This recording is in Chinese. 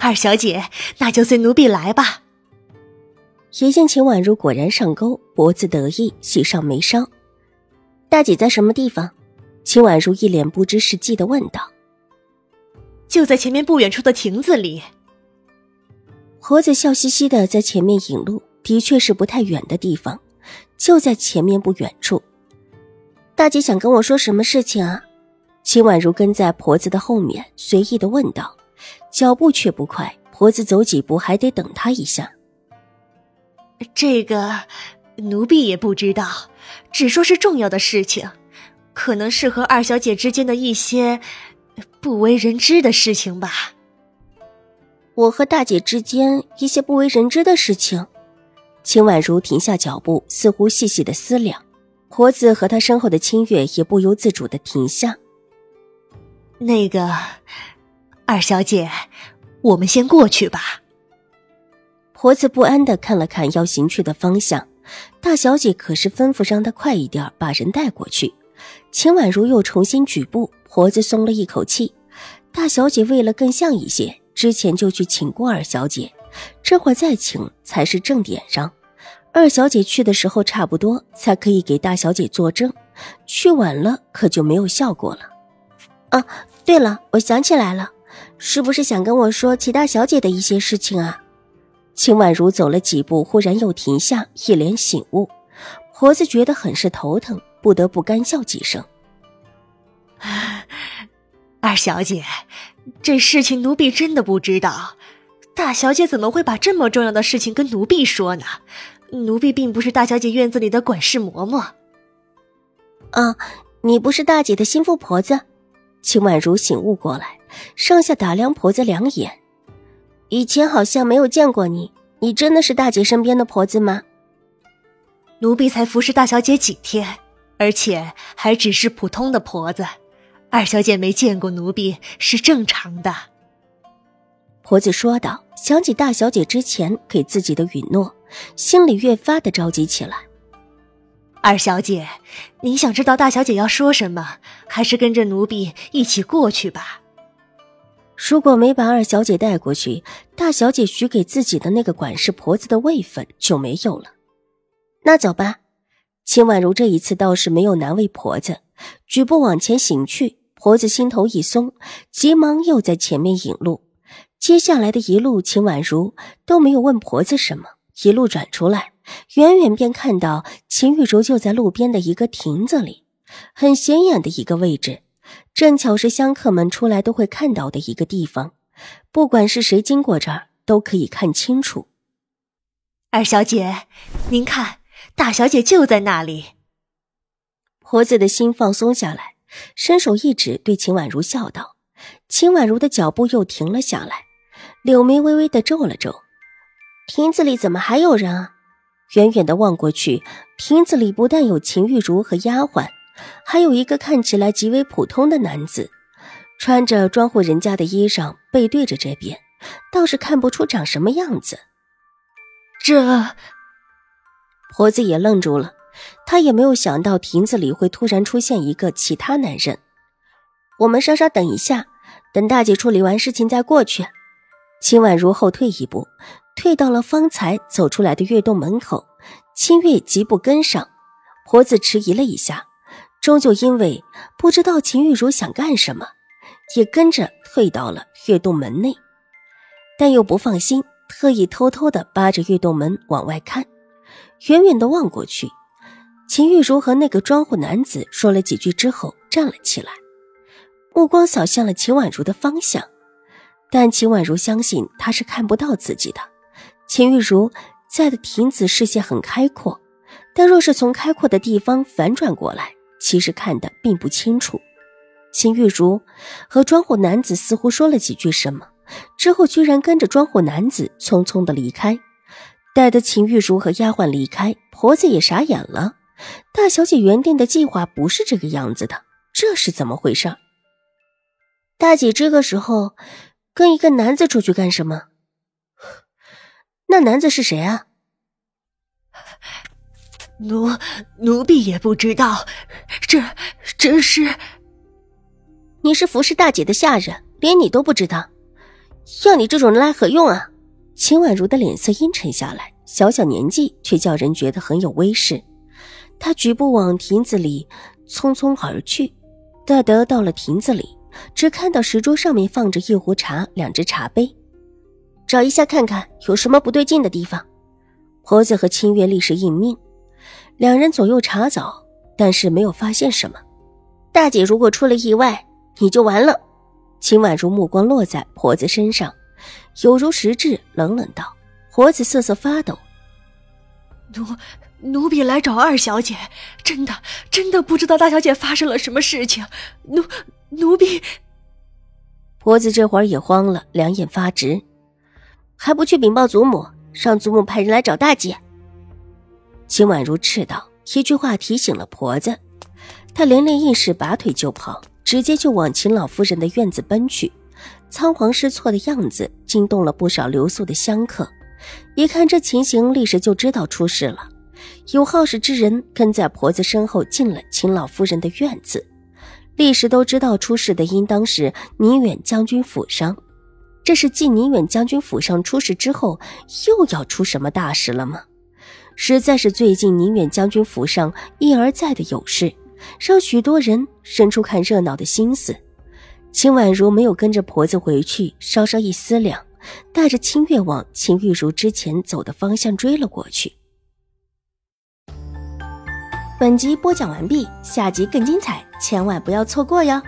二小姐，那就随奴婢来吧。一见秦婉如果然上钩，脖子得意，喜上眉梢。大姐在什么地方？秦婉如一脸不知是计的问道。就在前面不远处的亭子里。婆子笑嘻嘻的在前面引路，的确是不太远的地方，就在前面不远处。大姐想跟我说什么事情啊？秦婉如跟在婆子的后面，随意的问道。脚步却不快，婆子走几步还得等他一下。这个奴婢也不知道，只说是重要的事情，可能是和二小姐之间的一些不为人知的事情吧。我和大姐之间一些不为人知的事情。秦婉如停下脚步，似乎细细的思量。婆子和她身后的清月也不由自主的停下。那个。二小姐，我们先过去吧。婆子不安的看了看要行去的方向，大小姐可是吩咐让她快一点把人带过去。秦婉如又重新举步，婆子松了一口气。大小姐为了更像一些，之前就去请过二小姐，这会儿再请才是正点上。二小姐去的时候差不多，才可以给大小姐作证。去晚了可就没有效果了。啊，对了，我想起来了。是不是想跟我说齐大小姐的一些事情啊？秦婉如走了几步，忽然又停下，一脸醒悟。婆子觉得很是头疼，不得不干笑几声。二小姐，这事情奴婢真的不知道，大小姐怎么会把这么重要的事情跟奴婢说呢？奴婢并不是大小姐院子里的管事嬷嬷。啊，你不是大姐的心腹婆子？秦婉如醒悟过来。上下打量婆子两眼，以前好像没有见过你，你真的是大姐身边的婆子吗？奴婢才服侍大小姐几天，而且还只是普通的婆子，二小姐没见过奴婢是正常的。婆子说道，想起大小姐之前给自己的允诺，心里越发的着急起来。二小姐，你想知道大小姐要说什么，还是跟着奴婢一起过去吧？如果没把二小姐带过去，大小姐许给自己的那个管事婆子的位分就没有了。那走吧。秦婉如这一次倒是没有难为婆子，举步往前行去。婆子心头一松，急忙又在前面引路。接下来的一路，秦婉如都没有问婆子什么。一路转出来，远远便看到秦玉竹就在路边的一个亭子里，很显眼的一个位置。正巧是香客们出来都会看到的一个地方，不管是谁经过这儿，都可以看清楚。二小姐，您看，大小姐就在那里。婆子的心放松下来，伸手一指，对秦婉如笑道：“秦婉如的脚步又停了下来，柳眉微微的皱了皱。亭子里怎么还有人啊？远远的望过去，亭子里不但有秦玉茹和丫鬟。”还有一个看起来极为普通的男子，穿着庄户人家的衣裳，背对着这边，倒是看不出长什么样子。这婆子也愣住了，她也没有想到亭子里会突然出现一个其他男人。我们稍稍等一下，等大姐处理完事情再过去。秦婉如后退一步，退到了方才走出来的月洞门口。清月急步跟上，婆子迟疑了一下。终究因为不知道秦玉茹想干什么，也跟着退到了月洞门内，但又不放心，特意偷偷的扒着月洞门往外看。远远的望过去，秦玉茹和那个庄户男子说了几句之后站了起来，目光扫向了秦婉如的方向。但秦婉如相信他是看不到自己的。秦玉茹在的亭子视线很开阔，但若是从开阔的地方反转过来。其实看的并不清楚，秦玉茹和庄户男子似乎说了几句什么，之后居然跟着庄户男子匆匆的离开。待得秦玉茹和丫鬟离开，婆子也傻眼了。大小姐原定的计划不是这个样子的，这是怎么回事？大姐这个时候跟一个男子出去干什么？那男子是谁啊？奴奴婢也不知道，这这是你是服侍大姐的下人，连你都不知道，要你这种人来何用啊？秦婉如的脸色阴沉下来，小小年纪却叫人觉得很有威势。她举步往亭子里匆匆而去，待得到了亭子里，只看到石桌上面放着一壶茶、两只茶杯，找一下看看有什么不对劲的地方。婆子和清月立时应命，两人左右查找，但是没有发现什么。大姐如果出了意外，你就完了。秦婉如目光落在婆子身上。有如实质，冷冷道：“婆子瑟瑟发抖。奴奴婢来找二小姐，真的真的不知道大小姐发生了什么事情。奴奴婢……”婆子这会儿也慌了，两眼发直，还不去禀报祖母，让祖母派人来找大姐。秦婉如斥道：“一句话提醒了婆子。”她连连一使，拔腿就跑，直接就往秦老夫人的院子奔去。仓皇失措的样子惊动了不少留宿的香客，一看这情形，立时就知道出事了。有好事之人跟在婆子身后进了秦老夫人的院子，立时都知道出事的应当是宁远将军府上。这是继宁远将军府上出事之后，又要出什么大事了吗？实在是最近宁远将军府上一而再的有事，让许多人生出看热闹的心思。秦婉如没有跟着婆子回去，稍稍一思量，带着清月往秦玉茹之前走的方向追了过去。本集播讲完毕，下集更精彩，千万不要错过哟！